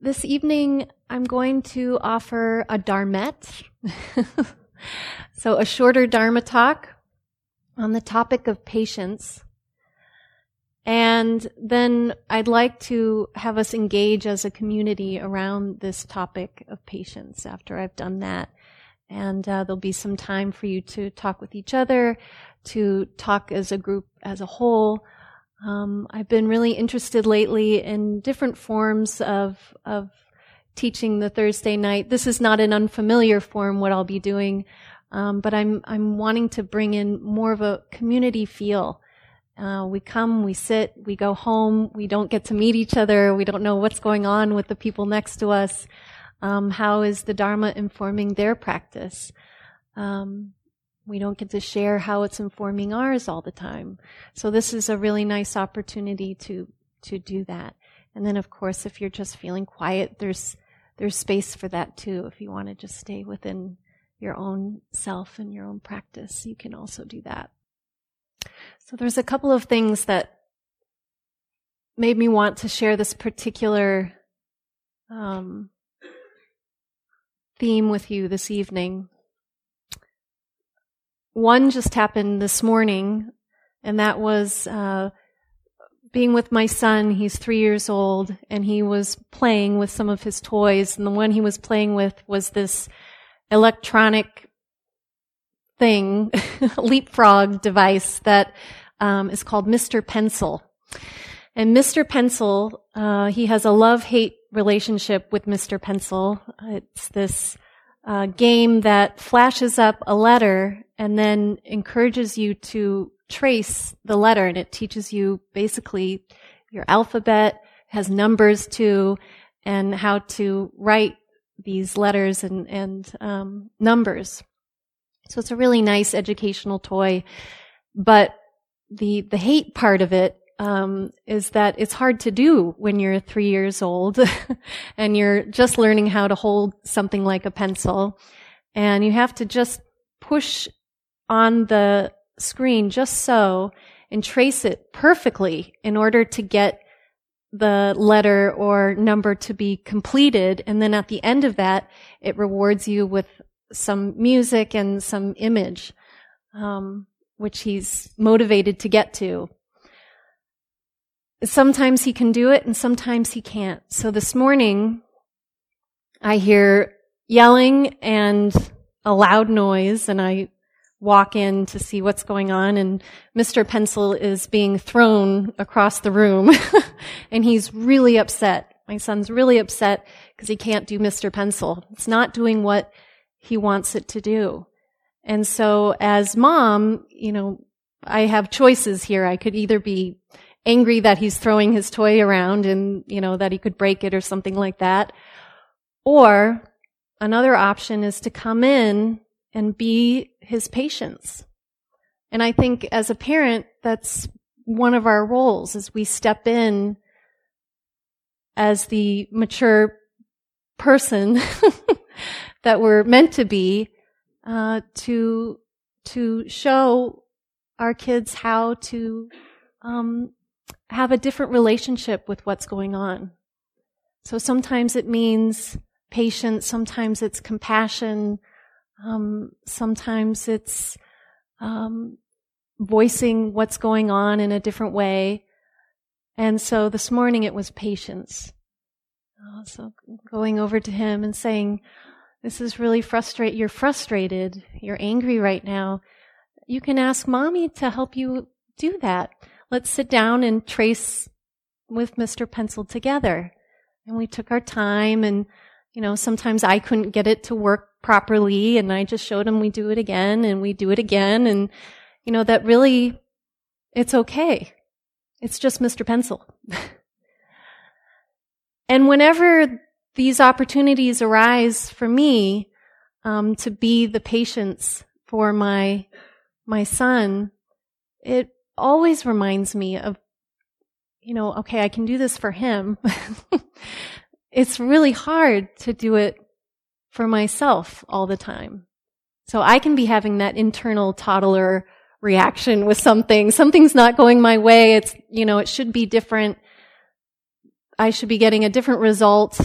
this evening I'm going to offer a Dharmette. so a shorter Dharma talk on the topic of patience. And then I'd like to have us engage as a community around this topic of patience after I've done that. And uh, there'll be some time for you to talk with each other, to talk as a group as a whole. Um, I've been really interested lately in different forms of of teaching the Thursday night. This is not an unfamiliar form what I'll be doing, um, but I'm I'm wanting to bring in more of a community feel. Uh, we come, we sit, we go home. We don't get to meet each other. We don't know what's going on with the people next to us. Um, how is the Dharma informing their practice? Um, we don't get to share how it's informing ours all the time. So this is a really nice opportunity to to do that. And then of course if you're just feeling quiet, there's there's space for that too. If you want to just stay within your own self and your own practice, you can also do that. So there's a couple of things that made me want to share this particular um, theme with you this evening. One just happened this morning, and that was uh, being with my son. He's three years old, and he was playing with some of his toys. And the one he was playing with was this electronic thing, leapfrog device that um, is called Mr. Pencil. And Mr. Pencil, uh, he has a love-hate relationship with Mr. Pencil. It's this uh, game that flashes up a letter and then encourages you to trace the letter. And it teaches you basically your alphabet has numbers too and how to write these letters and, and um, numbers. So it's a really nice educational toy. But the the hate part of it um, is that it's hard to do when you're three years old and you're just learning how to hold something like a pencil. And you have to just push on the screen just so and trace it perfectly in order to get the letter or number to be completed. And then at the end of that, it rewards you with some music and some image, um, which he's motivated to get to sometimes he can do it and sometimes he can't. So this morning, I hear yelling and a loud noise and I walk in to see what's going on and Mr. Pencil is being thrown across the room and he's really upset. My son's really upset because he can't do Mr. Pencil. It's not doing what he wants it to do. And so as mom, you know, I have choices here. I could either be angry that he's throwing his toy around and, you know, that he could break it or something like that. Or another option is to come in and be his patience. And I think as a parent, that's one of our roles is we step in as the mature person that we're meant to be uh, to to show our kids how to um, have a different relationship with what's going on. So sometimes it means patience, sometimes it's compassion, um, sometimes it's um, voicing what's going on in a different way. And so this morning it was patience. Uh, so going over to him and saying, "This is really frustrate. You're frustrated. You're angry right now. You can ask mommy to help you do that." Let's sit down and trace with Mr. Pencil together. And we took our time and, you know, sometimes I couldn't get it to work properly and I just showed him we do it again and we do it again and, you know, that really, it's okay. It's just Mr. Pencil. and whenever these opportunities arise for me, um, to be the patience for my, my son, it always reminds me of, you know, okay, I can do this for him. it's really hard to do it for myself all the time. So I can be having that internal toddler reaction with something. Something's not going my way. It's, you know, it should be different. I should be getting a different result.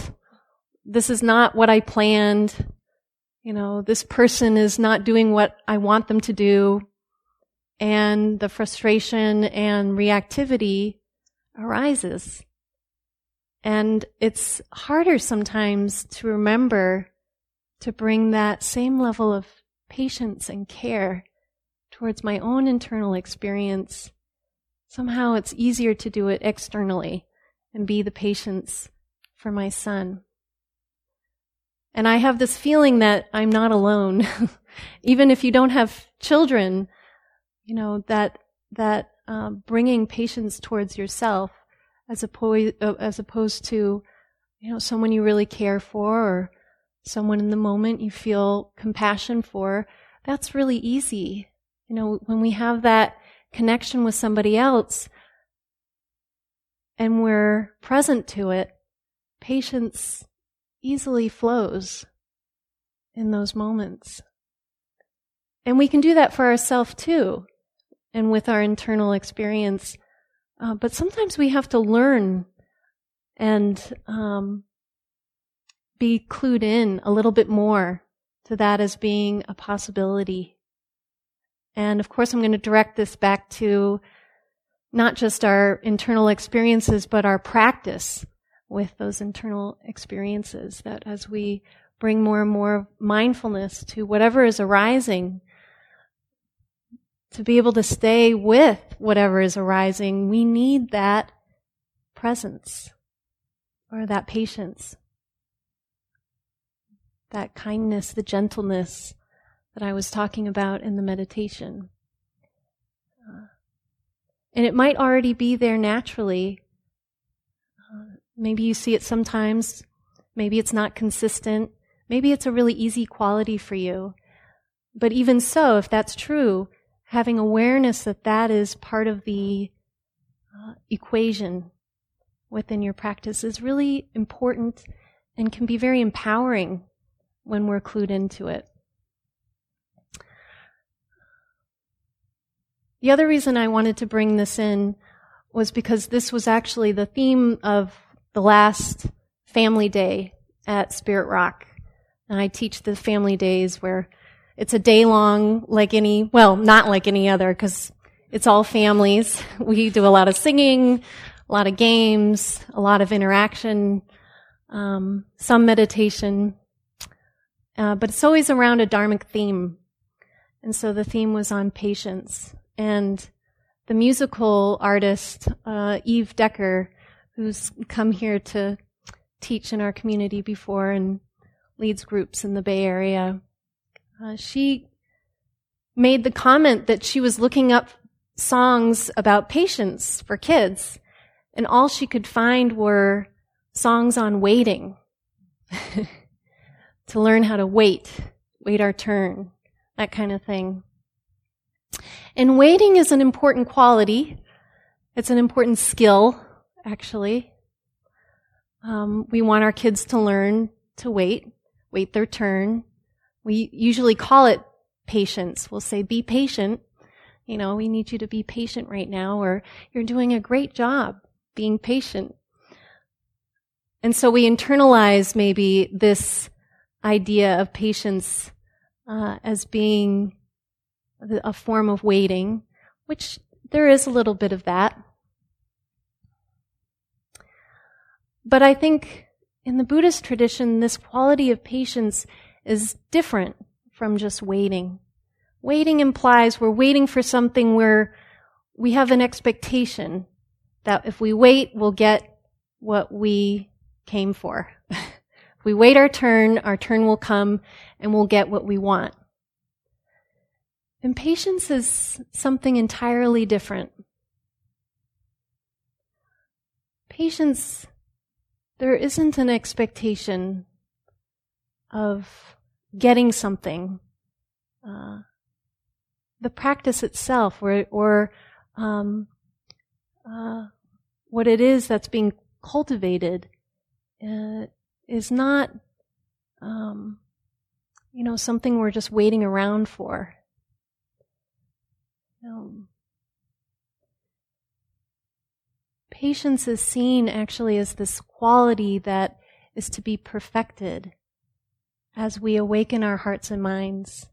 this is not what I planned. You know, this person is not doing what I want them to do. And the frustration and reactivity arises. And it's harder sometimes to remember to bring that same level of patience and care towards my own internal experience. Somehow it's easier to do it externally and be the patience for my son. And I have this feeling that I'm not alone. Even if you don't have children, you know, that, that uh, bringing patience towards yourself as opposed, uh, as opposed to, you know, someone you really care for or someone in the moment you feel compassion for, that's really easy. You know, when we have that connection with somebody else and we're present to it, patience easily flows in those moments. And we can do that for ourselves too, and with our internal experience. Uh, but sometimes we have to learn and um, be clued in a little bit more to that as being a possibility. And of course, I'm going to direct this back to not just our internal experiences, but our practice with those internal experiences. That as we bring more and more mindfulness to whatever is arising, to be able to stay with whatever is arising, we need that presence or that patience that kindness, the gentleness that I was talking about in the meditation. Uh, and it might already be there naturally. Maybe you see it sometimes. Maybe it's not consistent. Maybe it's a really easy quality for you. But even so, if that's true, having awareness that that is part of the uh, equation within your practice is really important and can be very empowering when we're clued into it. The other reason I wanted to bring this in was because this was actually the theme of the last family day at Spirit Rock. And I teach the family days where it's a day long, like any, well, not like any other, because it's all families. We do a lot of singing, a lot of games, a lot of interaction, um, some meditation, uh, but it's always around a dharmic theme. And so the theme was on patience. And the musical artist, uh, Eve Decker, who's come here to teach in our community before and leads groups in the Bay Area, uh, she made the comment that she was looking up songs about patience for kids, and all she could find were songs on waiting. to learn how to wait, wait our turn, that kind of thing. And waiting is an important quality. It's an important skill, actually. Um, we want our kids to learn to wait, wait their turn. We usually call it patience. We'll say, be patient. You know, we need you to be patient right now, or you're doing a great job being patient. And so we internalize maybe this idea of patience uh, as being a form of waiting, which there is a little bit of that. But I think in the Buddhist tradition, this quality of patience is different from just waiting. Waiting implies we're waiting for something where we have an expectation that if we wait, we'll get what we came for. we wait our turn, our turn will come and we'll get what we want. Impatience is something entirely different. Patience, there isn't an expectation of getting something. Uh, the practice itself, or, or um, uh, what it is that's being cultivated, uh, is not, um, you know, something we're just waiting around for. Um, patience is seen actually as this quality that is to be perfected as we awaken our hearts and minds.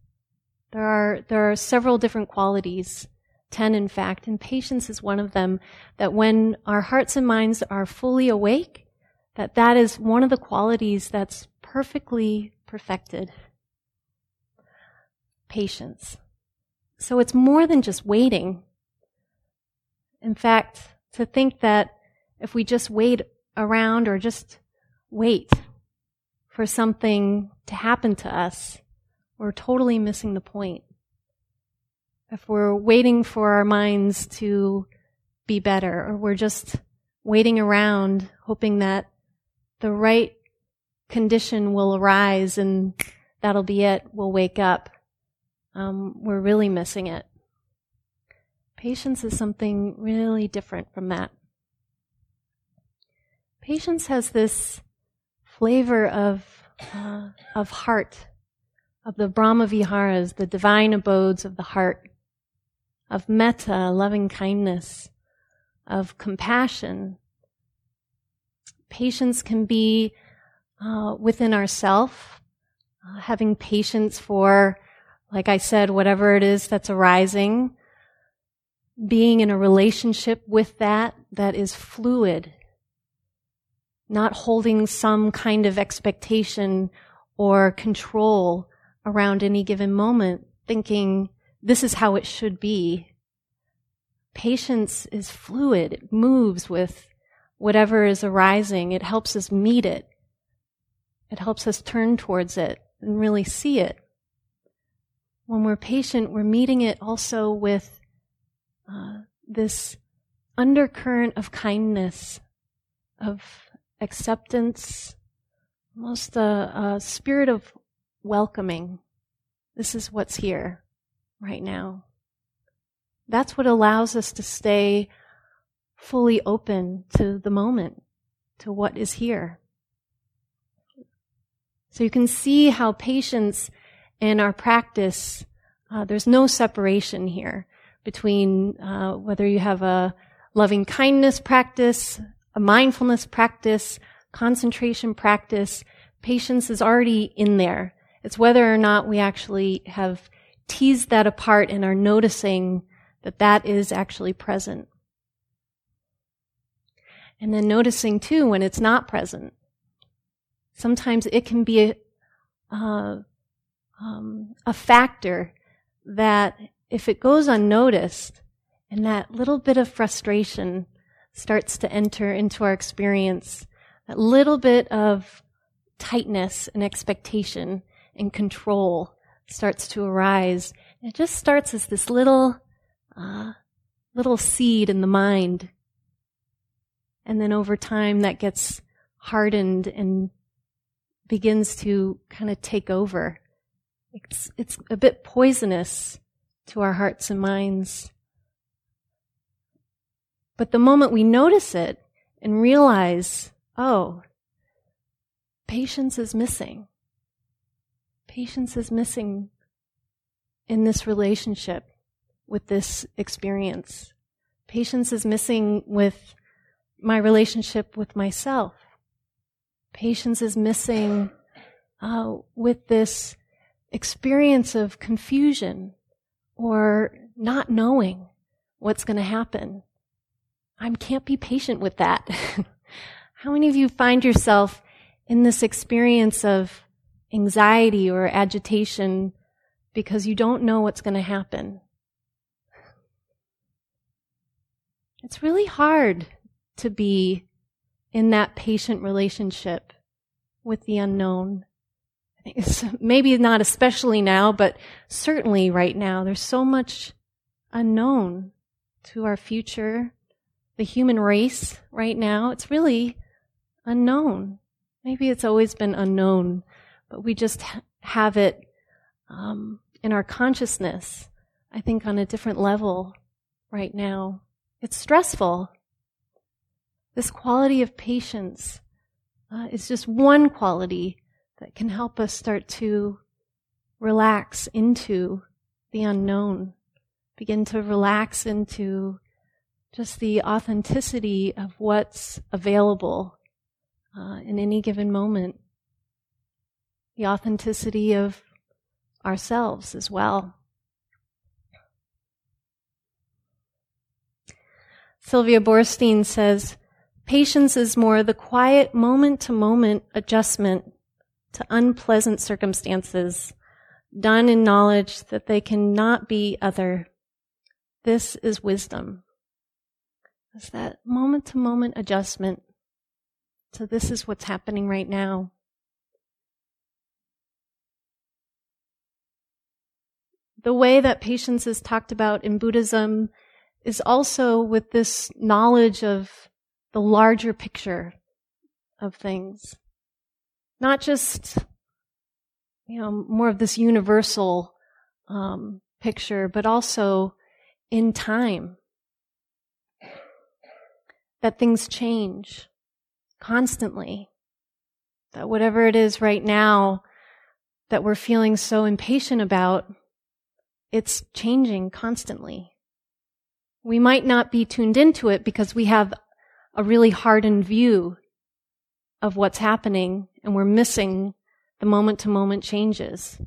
There are, there are several different qualities, ten in fact, and patience is one of them, that when our hearts and minds are fully awake, that that is one of the qualities that's perfectly perfected. Patience. So it's more than just waiting. In fact, to think that if we just wait around or just wait for something to happen to us, we're totally missing the point. If we're waiting for our minds to be better, or we're just waiting around hoping that the right condition will arise and that'll be it, we'll wake up, um, we're really missing it. Patience is something really different from that. Patience has this flavor of, uh, of heart, of the Brahma Viharas, the divine abodes of the heart, of metta, loving kindness, of compassion. Patience can be uh, within ourself, uh, having patience for, like I said, whatever it is that's arising, being in a relationship with that that is fluid not holding some kind of expectation or control around any given moment, thinking this is how it should be. Patience is fluid. It moves with whatever is arising. It helps us meet it. It helps us turn towards it and really see it. When we're patient, we're meeting it also with uh, this undercurrent of kindness, of acceptance, almost a, a spirit of welcoming. This is what's here right now. That's what allows us to stay fully open to the moment, to what is here. So you can see how patience and our practice, uh, there's no separation here between uh, whether you have a loving kindness practice, a mindfulness practice, concentration practice, patience is already in there. It's whether or not we actually have teased that apart and are noticing that that is actually present. And then noticing too when it's not present. Sometimes it can be a, uh, um, a factor that if it goes unnoticed and that little bit of frustration starts to enter into our experience, that little bit of tightness and expectation and control starts to arise. It just starts as this little, uh, little seed in the mind. And then over time that gets hardened and begins to kind of take over. It's, it's a bit poisonous to our hearts and minds. But the moment we notice it and realize, oh, patience is missing. Patience is missing in this relationship with this experience. Patience is missing with my relationship with myself. Patience is missing uh, with this experience of confusion or not knowing what's going to happen. I can't be patient with that. How many of you find yourself in this experience of anxiety or agitation because you don't know what's going to happen? It's really hard to be in that patient relationship with the unknown. It's maybe not especially now, but certainly right now. There's so much unknown to our future, the human race right now, it's really unknown. Maybe it's always been unknown, but we just ha- have it um, in our consciousness, I think, on a different level right now. It's stressful. This quality of patience uh, is just one quality that can help us start to relax into the unknown, begin to relax into just the authenticity of what's available uh, in any given moment. The authenticity of ourselves as well. Sylvia Boorstein says, Patience is more the quiet moment to moment adjustment to unpleasant circumstances, done in knowledge that they cannot be other. This is wisdom. It's that moment to moment adjustment. So this is what's happening right now. The way that patience is talked about in Buddhism is also with this knowledge of the larger picture of things. Not just, you know, more of this universal um, picture, but also in time. That things change constantly. That whatever it is right now that we're feeling so impatient about, it's changing constantly. We might not be tuned into it because we have a really hardened view of what's happening and we're missing the moment to moment changes.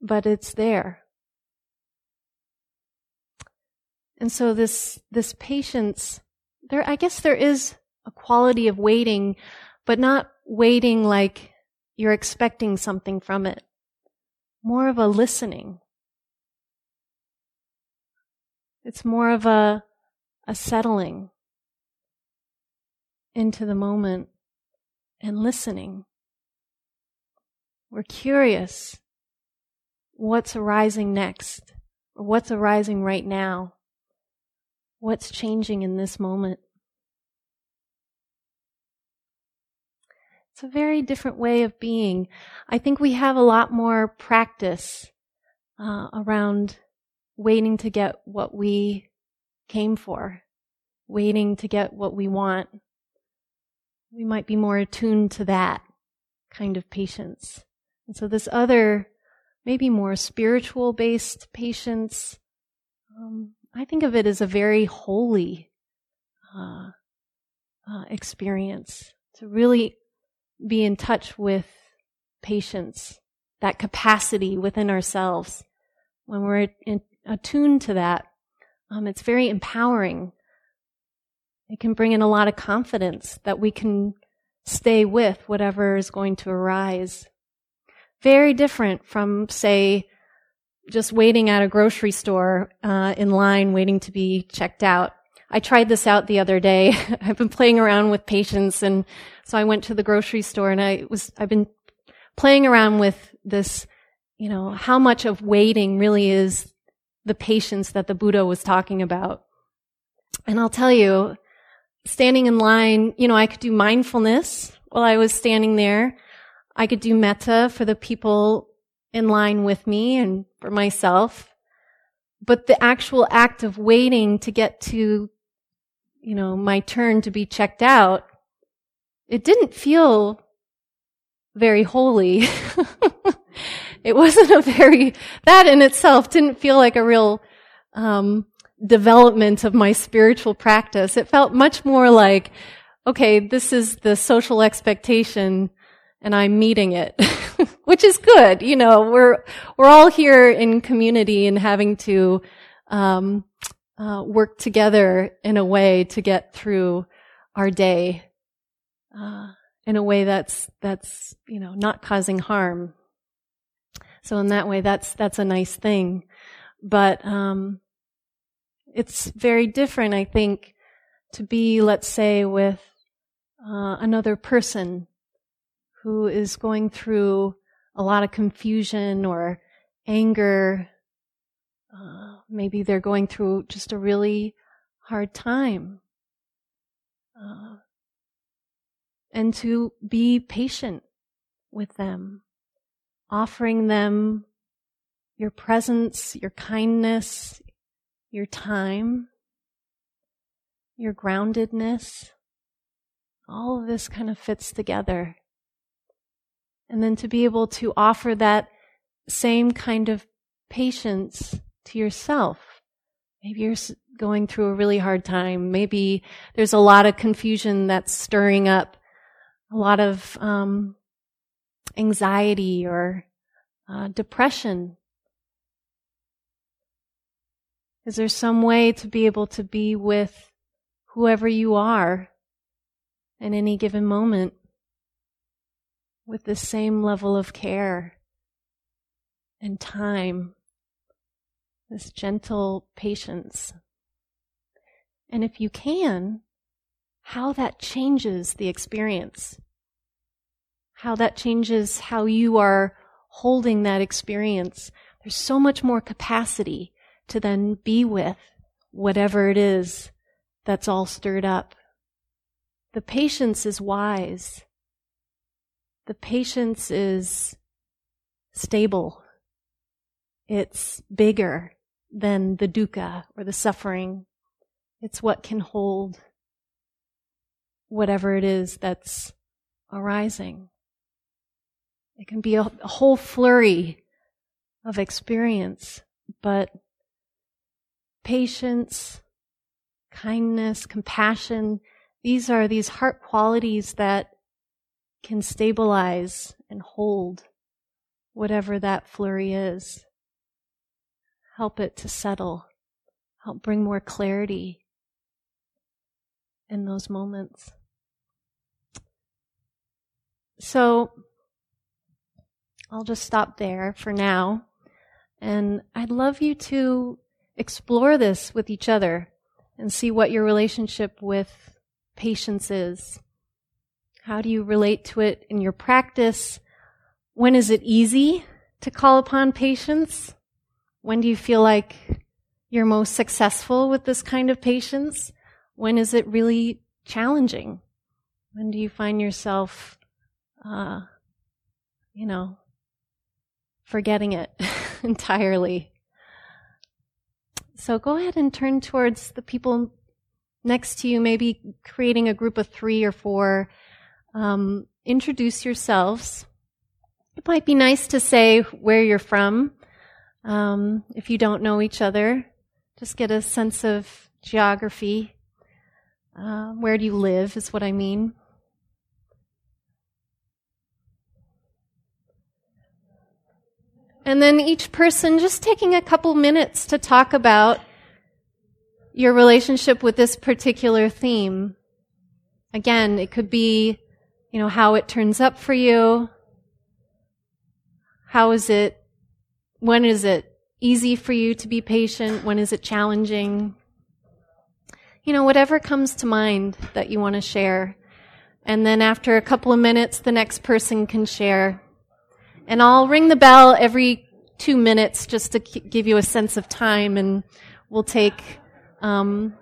But it's there. And so this, this patience, there, I guess there is a quality of waiting, but not waiting like you're expecting something from it. More of a listening. It's more of a, a settling into the moment and listening. We're curious what's arising next, or what's arising right now, what's changing in this moment. It's a very different way of being. I think we have a lot more practice uh, around waiting to get what we came for, waiting to get what we want. We might be more attuned to that kind of patience. And so this other, maybe more spiritual based patience, um, I think of it as a very holy uh, uh, experience to really be in touch with patience, that capacity within ourselves when we're in, attuned to that, um, it's very empowering. It can bring in a lot of confidence that we can stay with whatever is going to arise. Very different from, say, just waiting at a grocery store uh, in line, waiting to be checked out. I tried this out the other day. I've been playing around with patience, and so I went to the grocery store, and I was I've been playing around with this, you know, how much of waiting really is the patience that the Buddha was talking about. And I'll tell you, standing in line, you know, I could do mindfulness while I was standing there. I could do metta for the people in line with me and for myself. But the actual act of waiting to get to, you know, my turn to be checked out, it didn't feel very holy. it wasn't a very, that in itself didn't feel like a real, um, development of my spiritual practice. It felt much more like, okay, this is the social expectation and I'm meeting it, which is good. You know, we're, we're all here in community and having to, um, uh, work together in a way to get through our day, uh, in a way that's, that's, you know, not causing harm. So in that way, that's, that's a nice thing. But, um, it's very different, I think, to be, let's say, with uh, another person who is going through a lot of confusion or anger. Uh, maybe they're going through just a really hard time. Uh, and to be patient with them offering them your presence, your kindness, your time, your groundedness. All of this kind of fits together. And then to be able to offer that same kind of patience to yourself. Maybe you're going through a really hard time. Maybe there's a lot of confusion that's stirring up a lot of um, anxiety or uh, depression. Is there some way to be able to be with whoever you are in any given moment with the same level of care and time, this gentle patience? And if you can, how that changes the experience. How that changes how you are holding that experience. There's so much more capacity to then be with whatever it is that's all stirred up. The patience is wise. The patience is stable. It's bigger than the dukkha or the suffering. It's what can hold whatever it is that's arising. It can be a, a whole flurry of experience, but patience, kindness, compassion, these are these heart qualities that can stabilize and hold whatever that flurry is. Help it to settle. Help bring more clarity in those moments. So, I'll just stop there for now. And I'd love you to explore this with each other and see what your relationship with patience is. How do you relate to it in your practice? When is it easy to call upon patience? When do you feel like you're most successful with this kind of patience? When is it really challenging? When do you find yourself, uh, you know, forgetting it entirely? So go ahead and turn towards the people next to you, maybe creating a group of three or four. Um, introduce yourselves. It might be nice to say where you're from um, if you don't know each other. Just get a sense of geography. Uh, where do you live, is what I mean. And then each person just taking a couple minutes to talk about your relationship with this particular theme. Again, it could be, you know, how it turns up for you. How is it, when is it easy for you to be patient? When is it challenging? You know, whatever comes to mind that you want to share. And then after a couple of minutes, the next person can share. And I'll ring the bell every two minutes just to give you a sense of time and we'll take, um,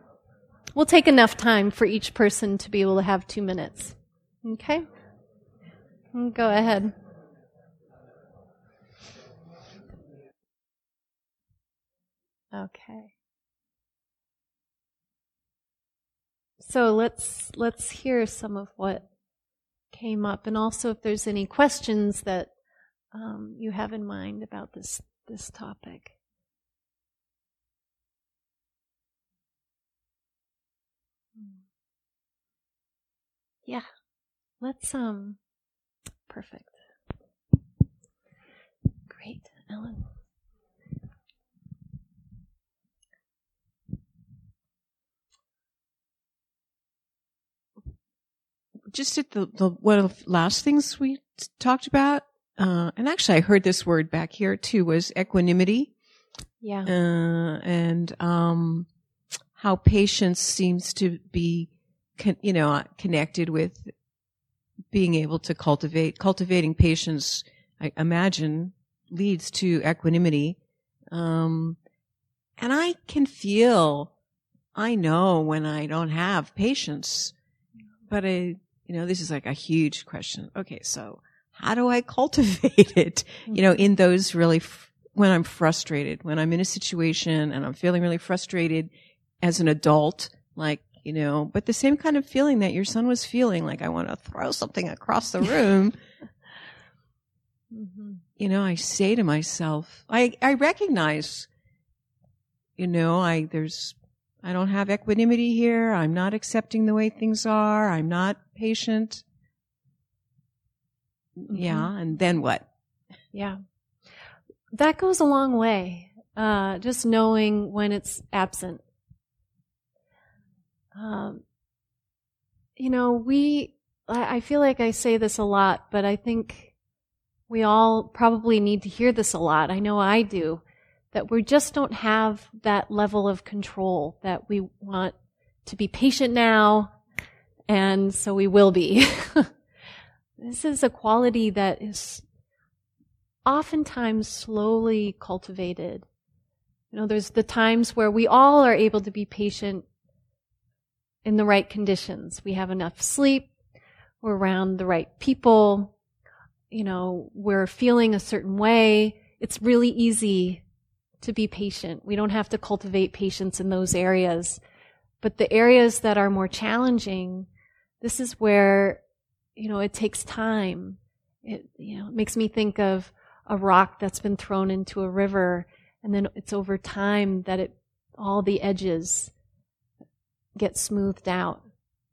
we'll take enough time for each person to be able to have two minutes. Okay? Go ahead. Okay. So let's let's hear some of what came up, and also if there's any questions that um, you have in mind about this this topic. Yeah, let's um, perfect. Great, Ellen. just at the, the one of the last things we talked about, uh, and actually I heard this word back here too was equanimity. Yeah. Uh, and um, how patience seems to be, con- you know, connected with being able to cultivate cultivating patience. I imagine leads to equanimity. Um, and I can feel, I know when I don't have patience, but I you know, this is like a huge question. Okay, so how do I cultivate it? You know, in those really, f- when I'm frustrated, when I'm in a situation and I'm feeling really frustrated as an adult, like, you know, but the same kind of feeling that your son was feeling, like I want to throw something across the room. mm-hmm. You know, I say to myself, I, I recognize, you know, I, there's, I don't have equanimity here. I'm not accepting the way things are. I'm not patient. Mm-hmm. Yeah. And then what? Yeah. That goes a long way. Uh, just knowing when it's absent. Um, you know, we, I I feel like I say this a lot, but I think we all probably need to hear this a lot. I know I do. That we just don't have that level of control that we want to be patient now, and so we will be. this is a quality that is oftentimes slowly cultivated. You know, there's the times where we all are able to be patient in the right conditions. We have enough sleep, we're around the right people, you know, we're feeling a certain way. It's really easy to be patient. We don't have to cultivate patience in those areas. But the areas that are more challenging, this is where, you know, it takes time. It, you know, it makes me think of a rock that's been thrown into a river and then it's over time that it, all the edges get smoothed out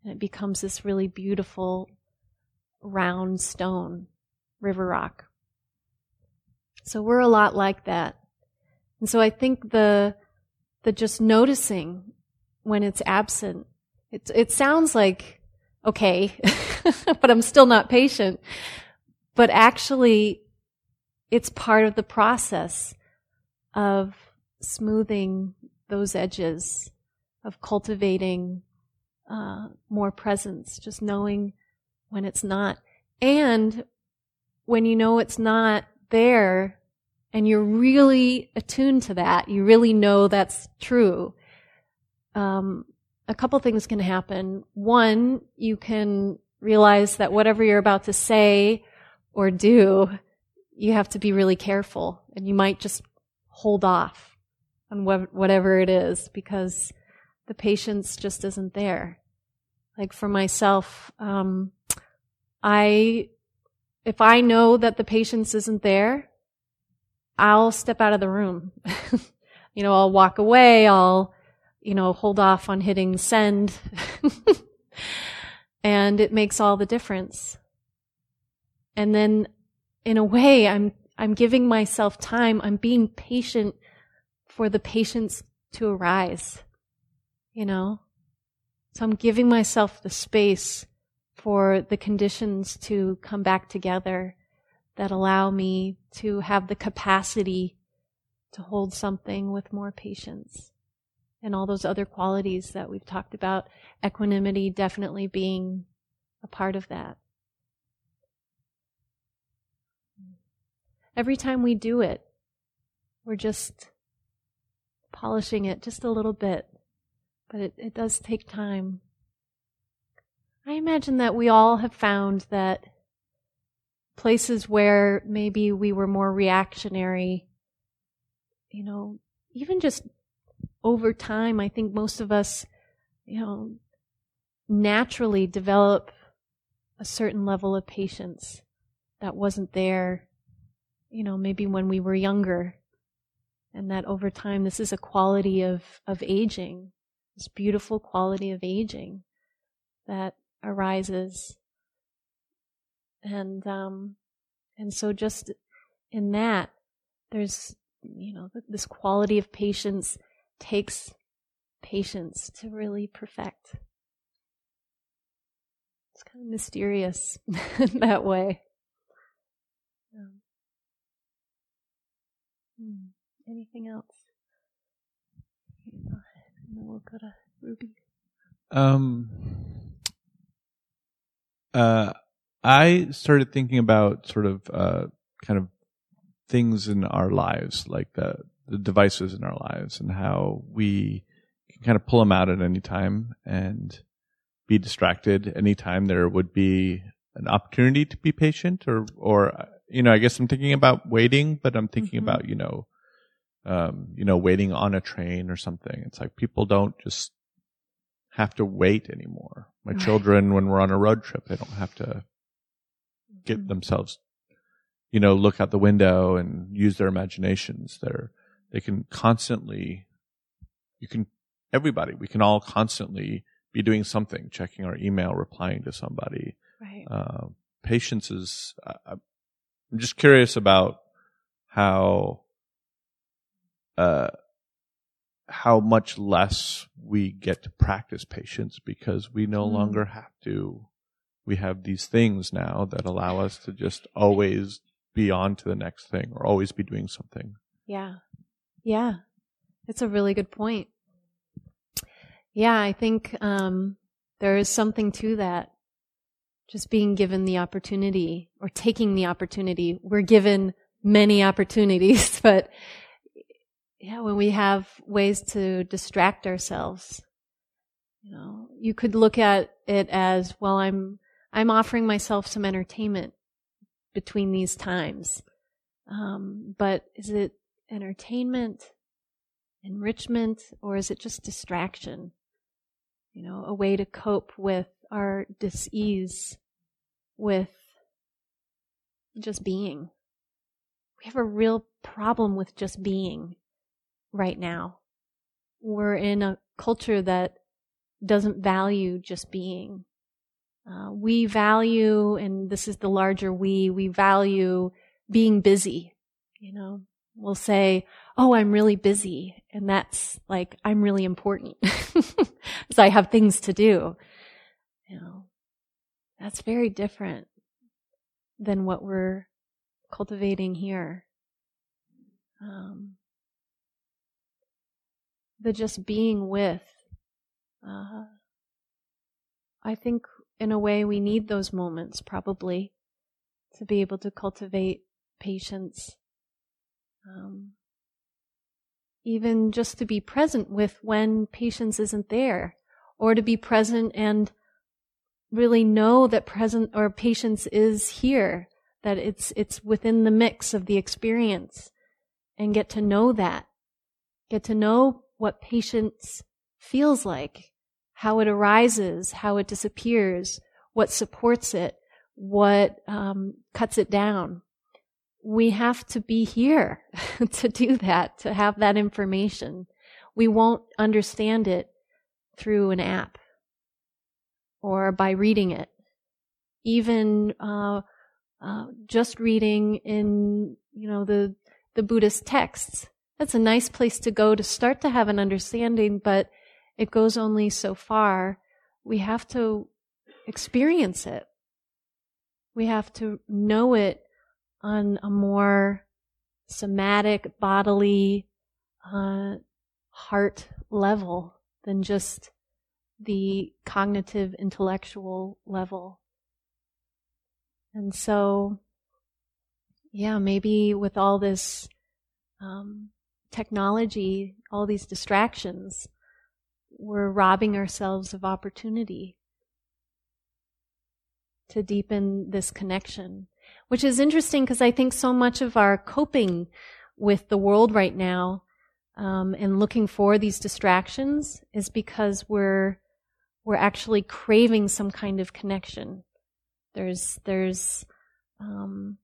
and it becomes this really beautiful round stone, river rock. So we're a lot like that. And so I think the, the just noticing when it's absent, it, it sounds like, okay, but I'm still not patient. But actually, it's part of the process of smoothing those edges, of cultivating uh, more presence, just knowing when it's not. And when you know it's not there and you're really attuned to that, you really know that's true. Um, a couple things can happen. One, you can realize that whatever you're about to say or do, you have to be really careful and you might just hold off on wh- whatever it is because the patience just isn't there. Like for myself, um, I, if I know that the patience isn't there, I'll step out of the room. you know, I'll walk away. I'll, you know, hold off on hitting send. and it makes all the difference. And then in a way, I'm, I'm giving myself time. I'm being patient for the patience to arise. You know? So I'm giving myself the space for the conditions to come back together that allow me to have the capacity to hold something with more patience. And all those other qualities that we've talked about, equanimity definitely being a part of that. Every time we do it, we're just polishing it just a little bit, but it, it does take time. I imagine that we all have found that places where maybe we were more reactionary, you know, even just over time, I think most of us, you know, naturally develop a certain level of patience that wasn't there, you know, maybe when we were younger. And that over time, this is a quality of, of aging, this beautiful quality of aging that arises. And, um, and so just in that, there's, you know, this quality of patience takes patience to really perfect. It's kind of mysterious that way. Um, hmm. Anything else? And then we'll go to Ruby. Um, uh, I started thinking about sort of uh, kind of things in our lives, like the the devices in our lives, and how we can kind of pull them out at any time and be distracted anytime there would be an opportunity to be patient, or or you know, I guess I'm thinking about waiting, but I'm thinking Mhm. about you know, um, you know, waiting on a train or something. It's like people don't just have to wait anymore. My Right. children, when we're on a road trip, they don't have to get Mhm. themselves, you know, look out the window and use their imaginations. They're, they can constantly, you can everybody. We can all constantly be doing something, checking our email, replying to somebody. Right. Uh, patience is, uh, I'm just curious about how, uh, how much less we get to practice patience because we no Mm. longer have to. We have these things now that allow us to just always be on to the next thing or always be doing something. Yeah. Yeah. It's a really good point. Yeah, I think um, there is something to that. Just being given the opportunity or taking the opportunity. We're given many opportunities, but yeah, when we have ways to distract ourselves, you know, you could look at it as, well, I'm, I'm offering myself some entertainment between these times. Um, but is it entertainment, enrichment, or is it just distraction? You know, a way to cope with our dis-ease with just being. We have a real problem with just being right now. We're in a culture that doesn't value just being. Uh, we value, and this is the larger we, we value being busy. You know, we'll say, Oh, I'm really busy. And that's like, I'm really important because I have things to do. You know, that's very different than what we're cultivating here. Um, the just being with, uh, I think in a way we need those moments probably to be able to cultivate patience. Um, even just to be present with when patience isn't there, or to be present and really know that present or patience is here, that it's it's within the mix of the experience, and get to know that, get to know what patience feels like, how it arises, how it disappears, what supports it, what um, cuts it down we have to be here to do that, to have that information. We won't understand it through an app or by reading it. Even uh, uh, just reading in, you know, the the Buddhist texts. That's a nice place to go to start to have an understanding, but it goes only so far. We have to experience it. We have to know it on a more somatic, bodily, uh, heart level than just the cognitive, intellectual level. And so, yeah, maybe with all this um, technology, all these distractions, we're robbing ourselves of opportunity to deepen this connection which is interesting because I think so much of our coping with the world right now um, and looking for these distractions is because we're we're actually craving some kind of connection. There's there's um,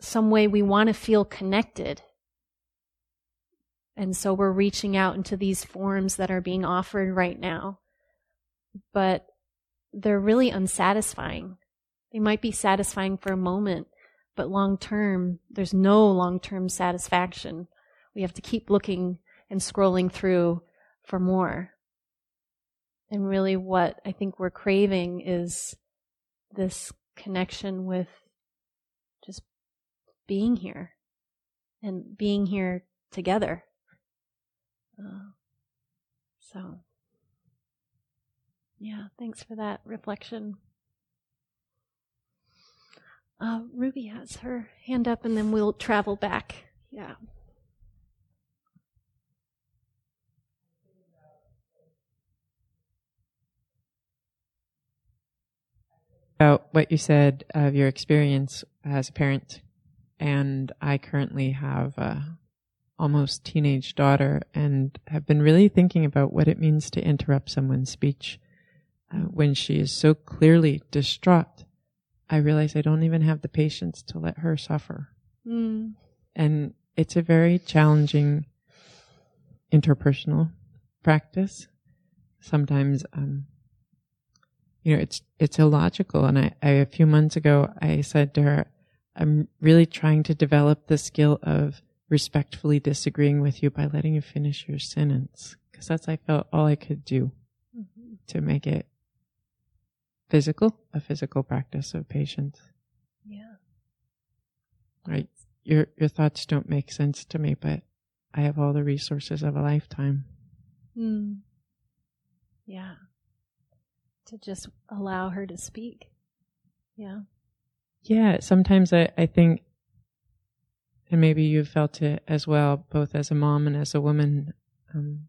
some way we want to feel connected, and so we're reaching out into these forms that are being offered right now, but they're really unsatisfying. They might be satisfying for a moment, but long term, there's no long term satisfaction. We have to keep looking and scrolling through for more. And really, what I think we're craving is this connection with just being here and being here together. Uh, so, yeah, thanks for that reflection. Uh, Ruby has her hand up, and then we'll travel back. Yeah. About what you said of your experience as a parent, and I currently have a almost teenage daughter, and have been really thinking about what it means to interrupt someone's speech uh, when she is so clearly distraught I realize I don't even have the patience to let her suffer. Mm. And it's a very challenging interpersonal practice. Sometimes, um, you know, it's it's illogical. And I, I a few months ago, I said to her, "I'm really trying to develop the skill of respectfully disagreeing with you by letting you finish your sentence, because that's I felt all I could do Mm-hmm. to make it physical, a physical practice of patience. Yeah. Right? Your your thoughts don't make sense to me, but I have all the resources of a lifetime. Mm. Yeah. To just allow her to speak. Yeah. Yeah, sometimes I, I think, and maybe you've felt it as well, both as a mom and as a woman. Um,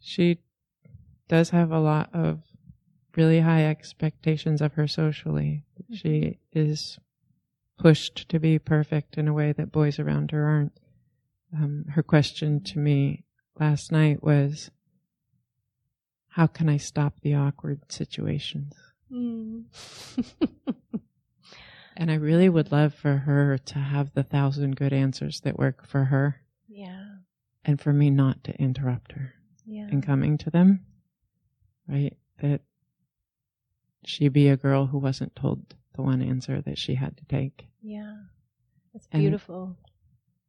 she does have a lot of really high expectations of her socially. She is pushed to be perfect in a way that boys around her aren't. Um, her question to me last night was, how can I stop the awkward situations? Mm. And I really would love for her to have the thousand good answers that work for her yeah. and for me not to interrupt her Yeah. in coming to them. Right? That she be a girl who wasn't told the one answer that she had to take. Yeah. That's And- beautiful.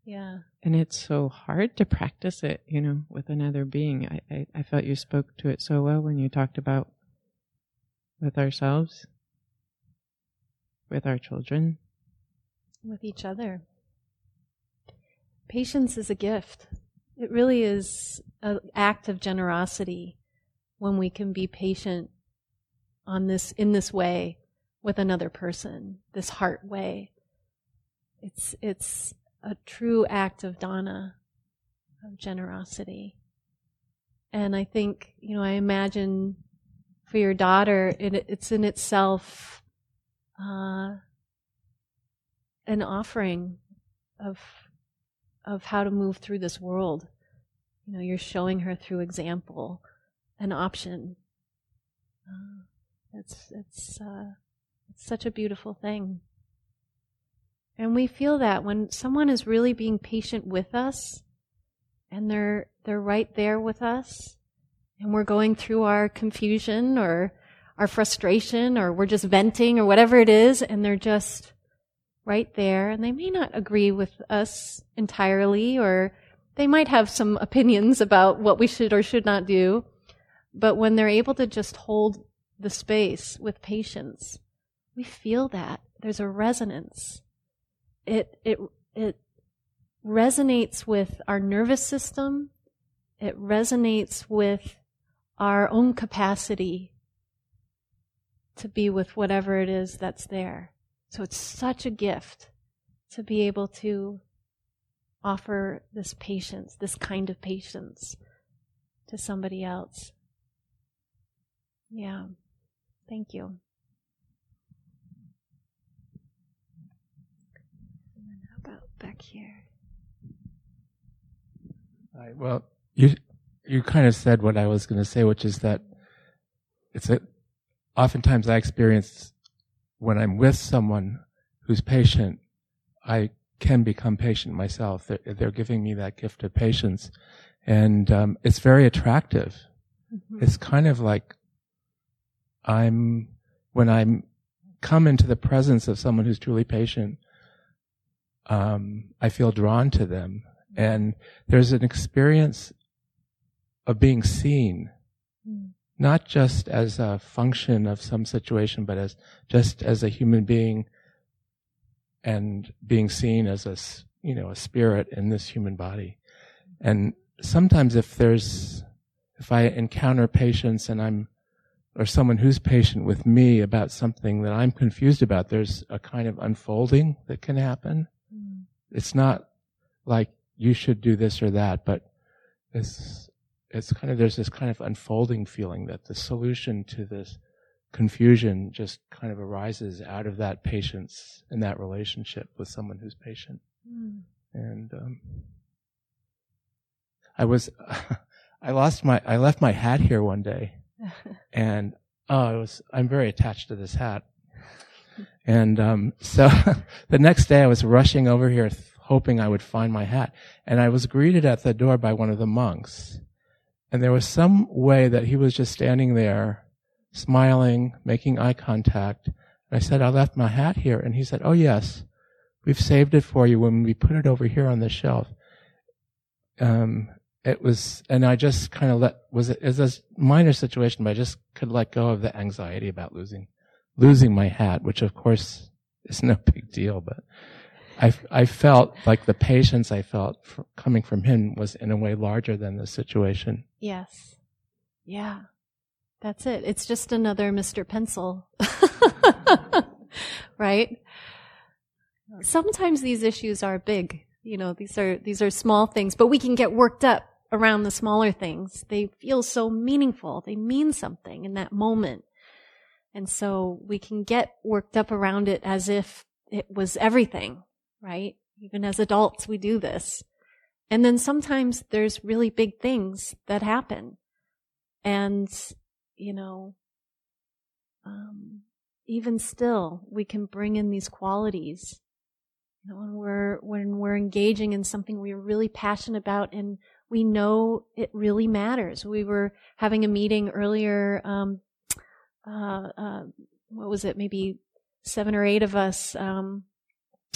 yeah. And it's so hard to practice it, you know, with another being. I, I, I felt you spoke to it so well when you talked about with ourselves, with our children. With each other. Patience is a gift. It really is an act of generosity when we can be patient on this in this way with another person, this heart way. It's it's a true act of dana, of generosity. And I think, you know, I imagine for your daughter, it, it's in itself uh, an offering of of how to move through this world. You know, you're showing her through example an option. Uh, it's it's uh, it's such a beautiful thing. And we feel that when someone is really being patient with us and they're they're right there with us and we're going through our confusion or our frustration or we're just venting or whatever it is and they're just right there and they may not agree with us entirely or they might have some opinions about what we should or should not do but when they're able to just hold the space with patience we feel that. There's a resonance. It it it resonates with our nervous system. It resonates with our own capacity to be with whatever it is that's there. So it's such a gift to be able to offer this patience this kind of patience to somebody else. Yeah. Thank you. And then how about back here? Right. Well, you you kind of said what I was going to say, which is that it's a, oftentimes I experience when I'm with someone who's patient, I can become patient myself. They're, they're giving me that gift of patience, and um, it's very attractive. Mhm. It's kind of like I'm when I'm come into the presence of someone who's truly patient. Um, I feel drawn to them, and there's an experience of being seen, Mm. Not just as a function of some situation, but as just as a human being, and being seen as a you know a spirit in this human body. And sometimes, if there's if I encounter patience and I'm or someone who's patient with me about something that I'm confused about, there's a kind of unfolding that can happen. Mm. It's not like you should do this or that, but it's it's kind of there's this kind of unfolding feeling that the solution to this confusion just kind of arises out of that patience and that relationship with someone who's patient. Mm. And um, I was I lost my I left my hat here one day and oh, I was I'm very attached to this hat. And um, so the next day, I was rushing over here, th- hoping I would find my hat, and I was greeted at the door by one of the monks, And there was some way that he was just standing there, smiling, making eye contact. And I said, I left my hat here. And he said, Oh, yes, we've saved it for you when we put it over here on the shelf. Um, it was, and I just kind of let, was it, was a minor situation, but I just could let go of the anxiety about losing, losing my hat, which of course is no big deal, but I, I felt like the patience I felt coming from him was in a way larger than the situation. Yes. Yeah. That's it. It's just another Mr. Pencil. right? Sometimes these issues are big. You know, these are, these are small things, but we can get worked up around the smaller things. They feel so meaningful. They mean something in that moment. And so we can get worked up around it as if it was everything right? Even as adults, we do this. And then sometimes there's really big things that happen. And, you know, um, even still, we can bring in these qualities. You know, when we're, when we're engaging in something we're really passionate about and we know it really matters. We were having a meeting earlier, um, uh, uh, what was it, maybe seven or eight of us, um,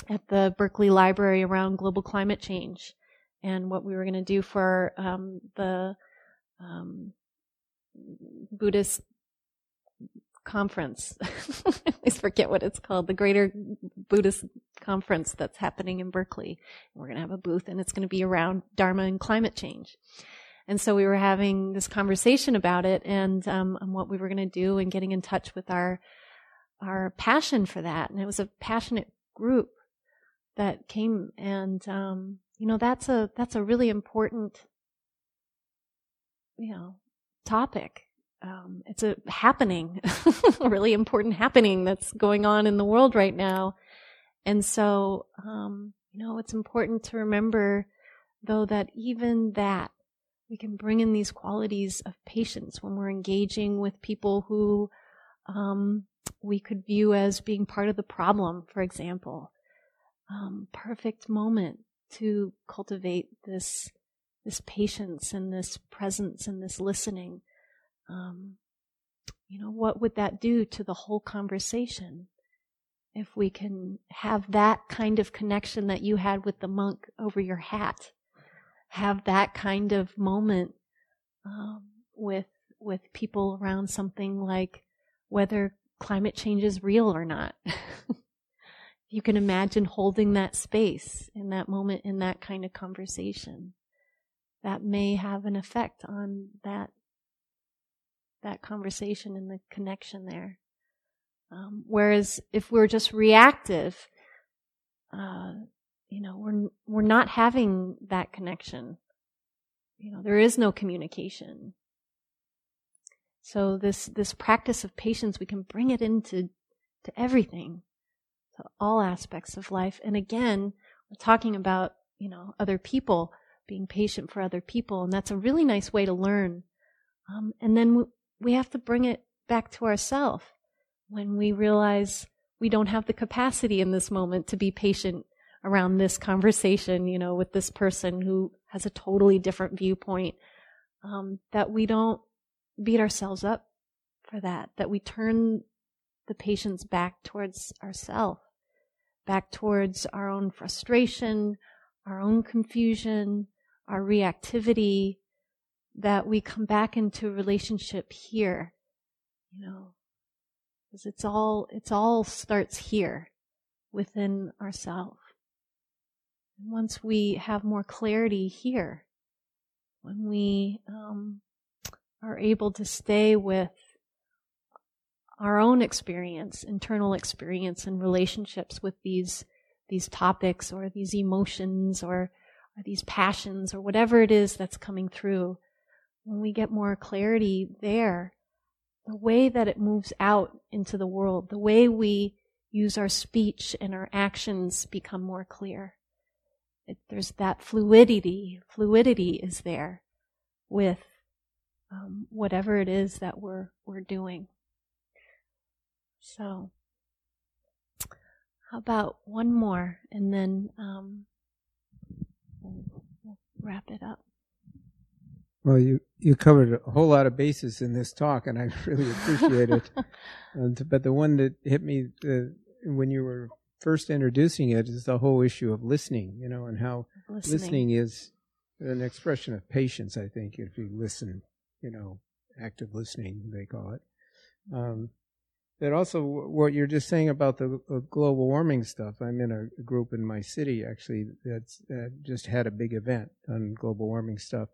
at the Berkeley Library around global climate change and what we were going to do for um, the um, Buddhist conference. I always forget what it's called. The Greater Buddhist Conference that's happening in Berkeley. We're going to have a booth and it's going to be around Dharma and climate change. And so we were having this conversation about it and, um, and what we were going to do and getting in touch with our our passion for that. And it was a passionate group that came and um, you know that's a that's a really important you know topic. Um, it's a happening a really important happening that's going on in the world right now. And so um, you know it's important to remember though that even that we can bring in these qualities of patience when we're engaging with people who um, we could view as being part of the problem for example. Um, perfect moment to cultivate this this patience and this presence and this listening. Um, you know, what would that do to the whole conversation if we can have that kind of connection that you had with the monk over your hat? Have that kind of moment um, with with people around something like whether climate change is real or not. you can imagine holding that space in that moment in that kind of conversation. That may have an effect on that that conversation and the connection there. Um, whereas if we're just reactive uh, you know we're we're not having that connection. You know there is no communication. So this this practice of patience we can bring it into to everything all aspects of life. And again, we're talking about, you know, other people, being patient for other people. And that's a really nice way to learn. Um, and then we have to bring it back to ourselves when we realize we don't have the capacity in this moment to be patient around this conversation, you know, with this person who has a totally different viewpoint, um, that we don't beat ourselves up for that, that we turn the patience back towards ourselves, back towards our own frustration, our own confusion, our reactivity, that we come back into relationship here, you know, because it's all, it's all starts here within ourselves. Once we have more clarity here, when we um, are able to stay with our own experience, internal experience and relationships with these, these topics or these emotions or, or these passions or whatever it is that's coming through, when we get more clarity there, the way that it moves out into the world, the way we use our speech and our actions become more clear. It, there's that fluidity. Fluidity is there with um, whatever it is that we're we're doing. So, how about one more and then um, we'll, wrap it up? Well, you, you covered a whole lot of bases in this talk, and I really appreciate it. And, but the one that hit me uh, when you were first introducing it is the whole issue of listening, you know, and how Listening. listening is an expression of patience, I think, if you listen, you know, active listening, they call it. Um, but also, what you're just saying about the uh, global warming stuff. I'm in a group in my city actually that's that just had a big event on global warming stuff,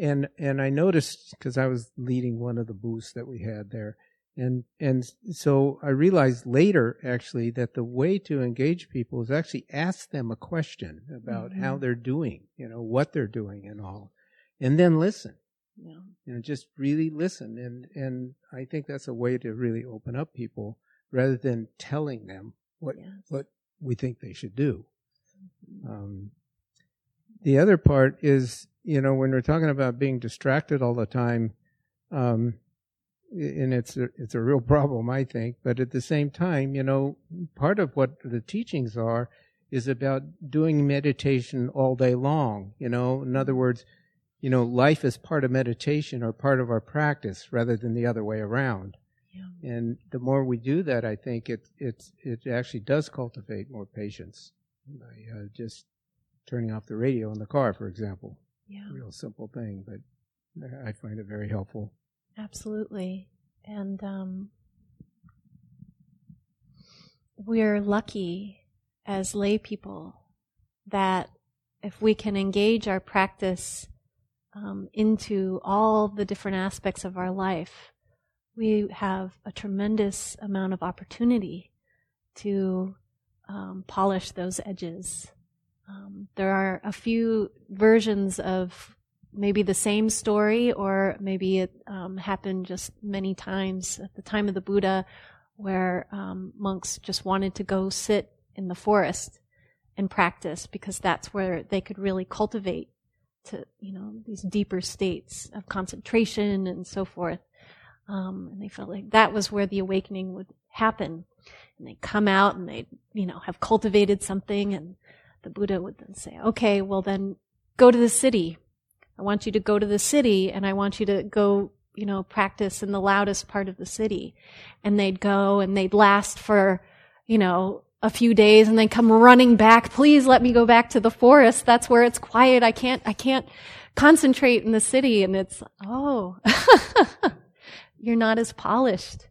and and I noticed because I was leading one of the booths that we had there, and and so I realized later actually that the way to engage people is actually ask them a question about how Mhm. they're doing, you know, what they're doing and all, and then listen Yeah. you know, just really listen. And, and I think that's a way to really open up people rather than telling them what, Yes. what we think they should do. Um, the other part is, you know, when we're talking about being distracted all the time, um, and it's a, it's a real problem, I think. But at the same time, you know, part of what the teachings are is about doing meditation all day long. You know, in other words, you know, life is part of meditation or part of our practice rather than the other way around. Yeah. And the more we do that, I think it it it actually does cultivate more patience by uh, just turning off the radio in the car, for example. Yeah. Real simple thing, but I find it very helpful. Absolutely. And um, we're lucky as lay people that if we can engage our practice um, into all the different aspects of our life, we have a tremendous amount of opportunity to um, polish those edges. Um, there are a few versions of maybe the same story, or maybe it um, happened just many times at the time of the Buddha, where um, monks just wanted to go sit in the forest and practice because that's where they could really cultivate to you know these deeper states of concentration and so forth. Um, and they felt like that was where the awakening would happen. And they come out and they you know have cultivated something, and the Buddha would then say, "Okay, well then go to the city." I want you to go to the city and I want you to go, you know, practice in the loudest part of the city. And they'd go and they'd last for, you know, a few days and then come running back. Please let me go back to the forest. That's where it's quiet. I can't, I can't concentrate in the city. And it's, oh, you're not as polished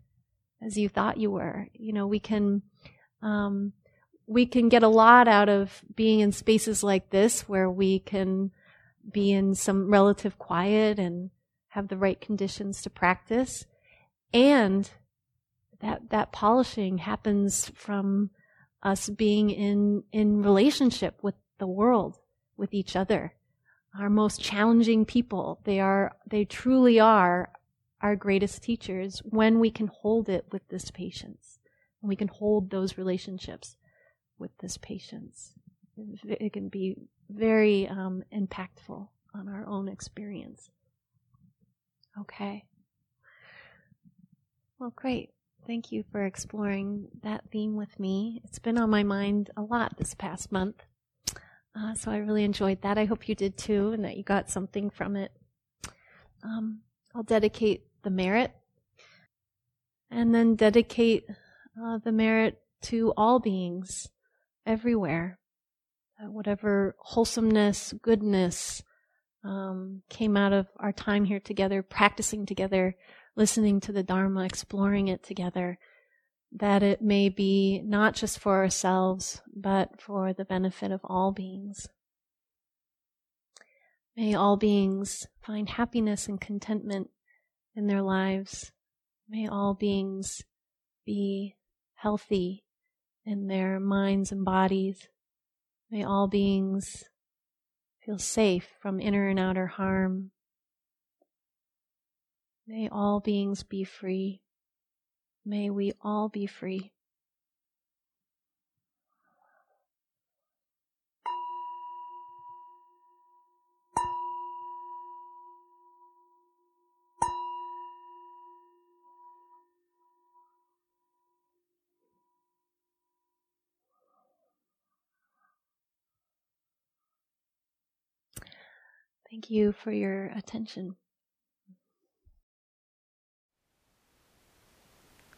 as you thought you were. You know, we can, um, we can get a lot out of being in spaces like this where we can be in some relative quiet and have the right conditions to practice. And that, that polishing happens from us being in, in relationship with the world, with each other. Our most challenging people, they are, they truly are our greatest teachers when we can hold it with this patience. When we can hold those relationships with this patience. It can be very um, impactful on our own experience. Okay. Well, great. Thank you for exploring that theme with me. It's been on my mind a lot this past month. Uh, so I really enjoyed that. I hope you did too, and that you got something from it. Um, I'll dedicate the merit and then dedicate uh, the merit to all beings everywhere uh, whatever wholesomeness, goodness um, came out of our time here together, practicing together, listening to the Dharma, exploring it together, that it may be not just for ourselves, but for the benefit of all beings. May all beings find happiness and contentment in their lives. May all beings be healthy in their minds and bodies. May all beings feel safe from inner and outer harm. May all beings be free. May we all be free. Thank you for your attention.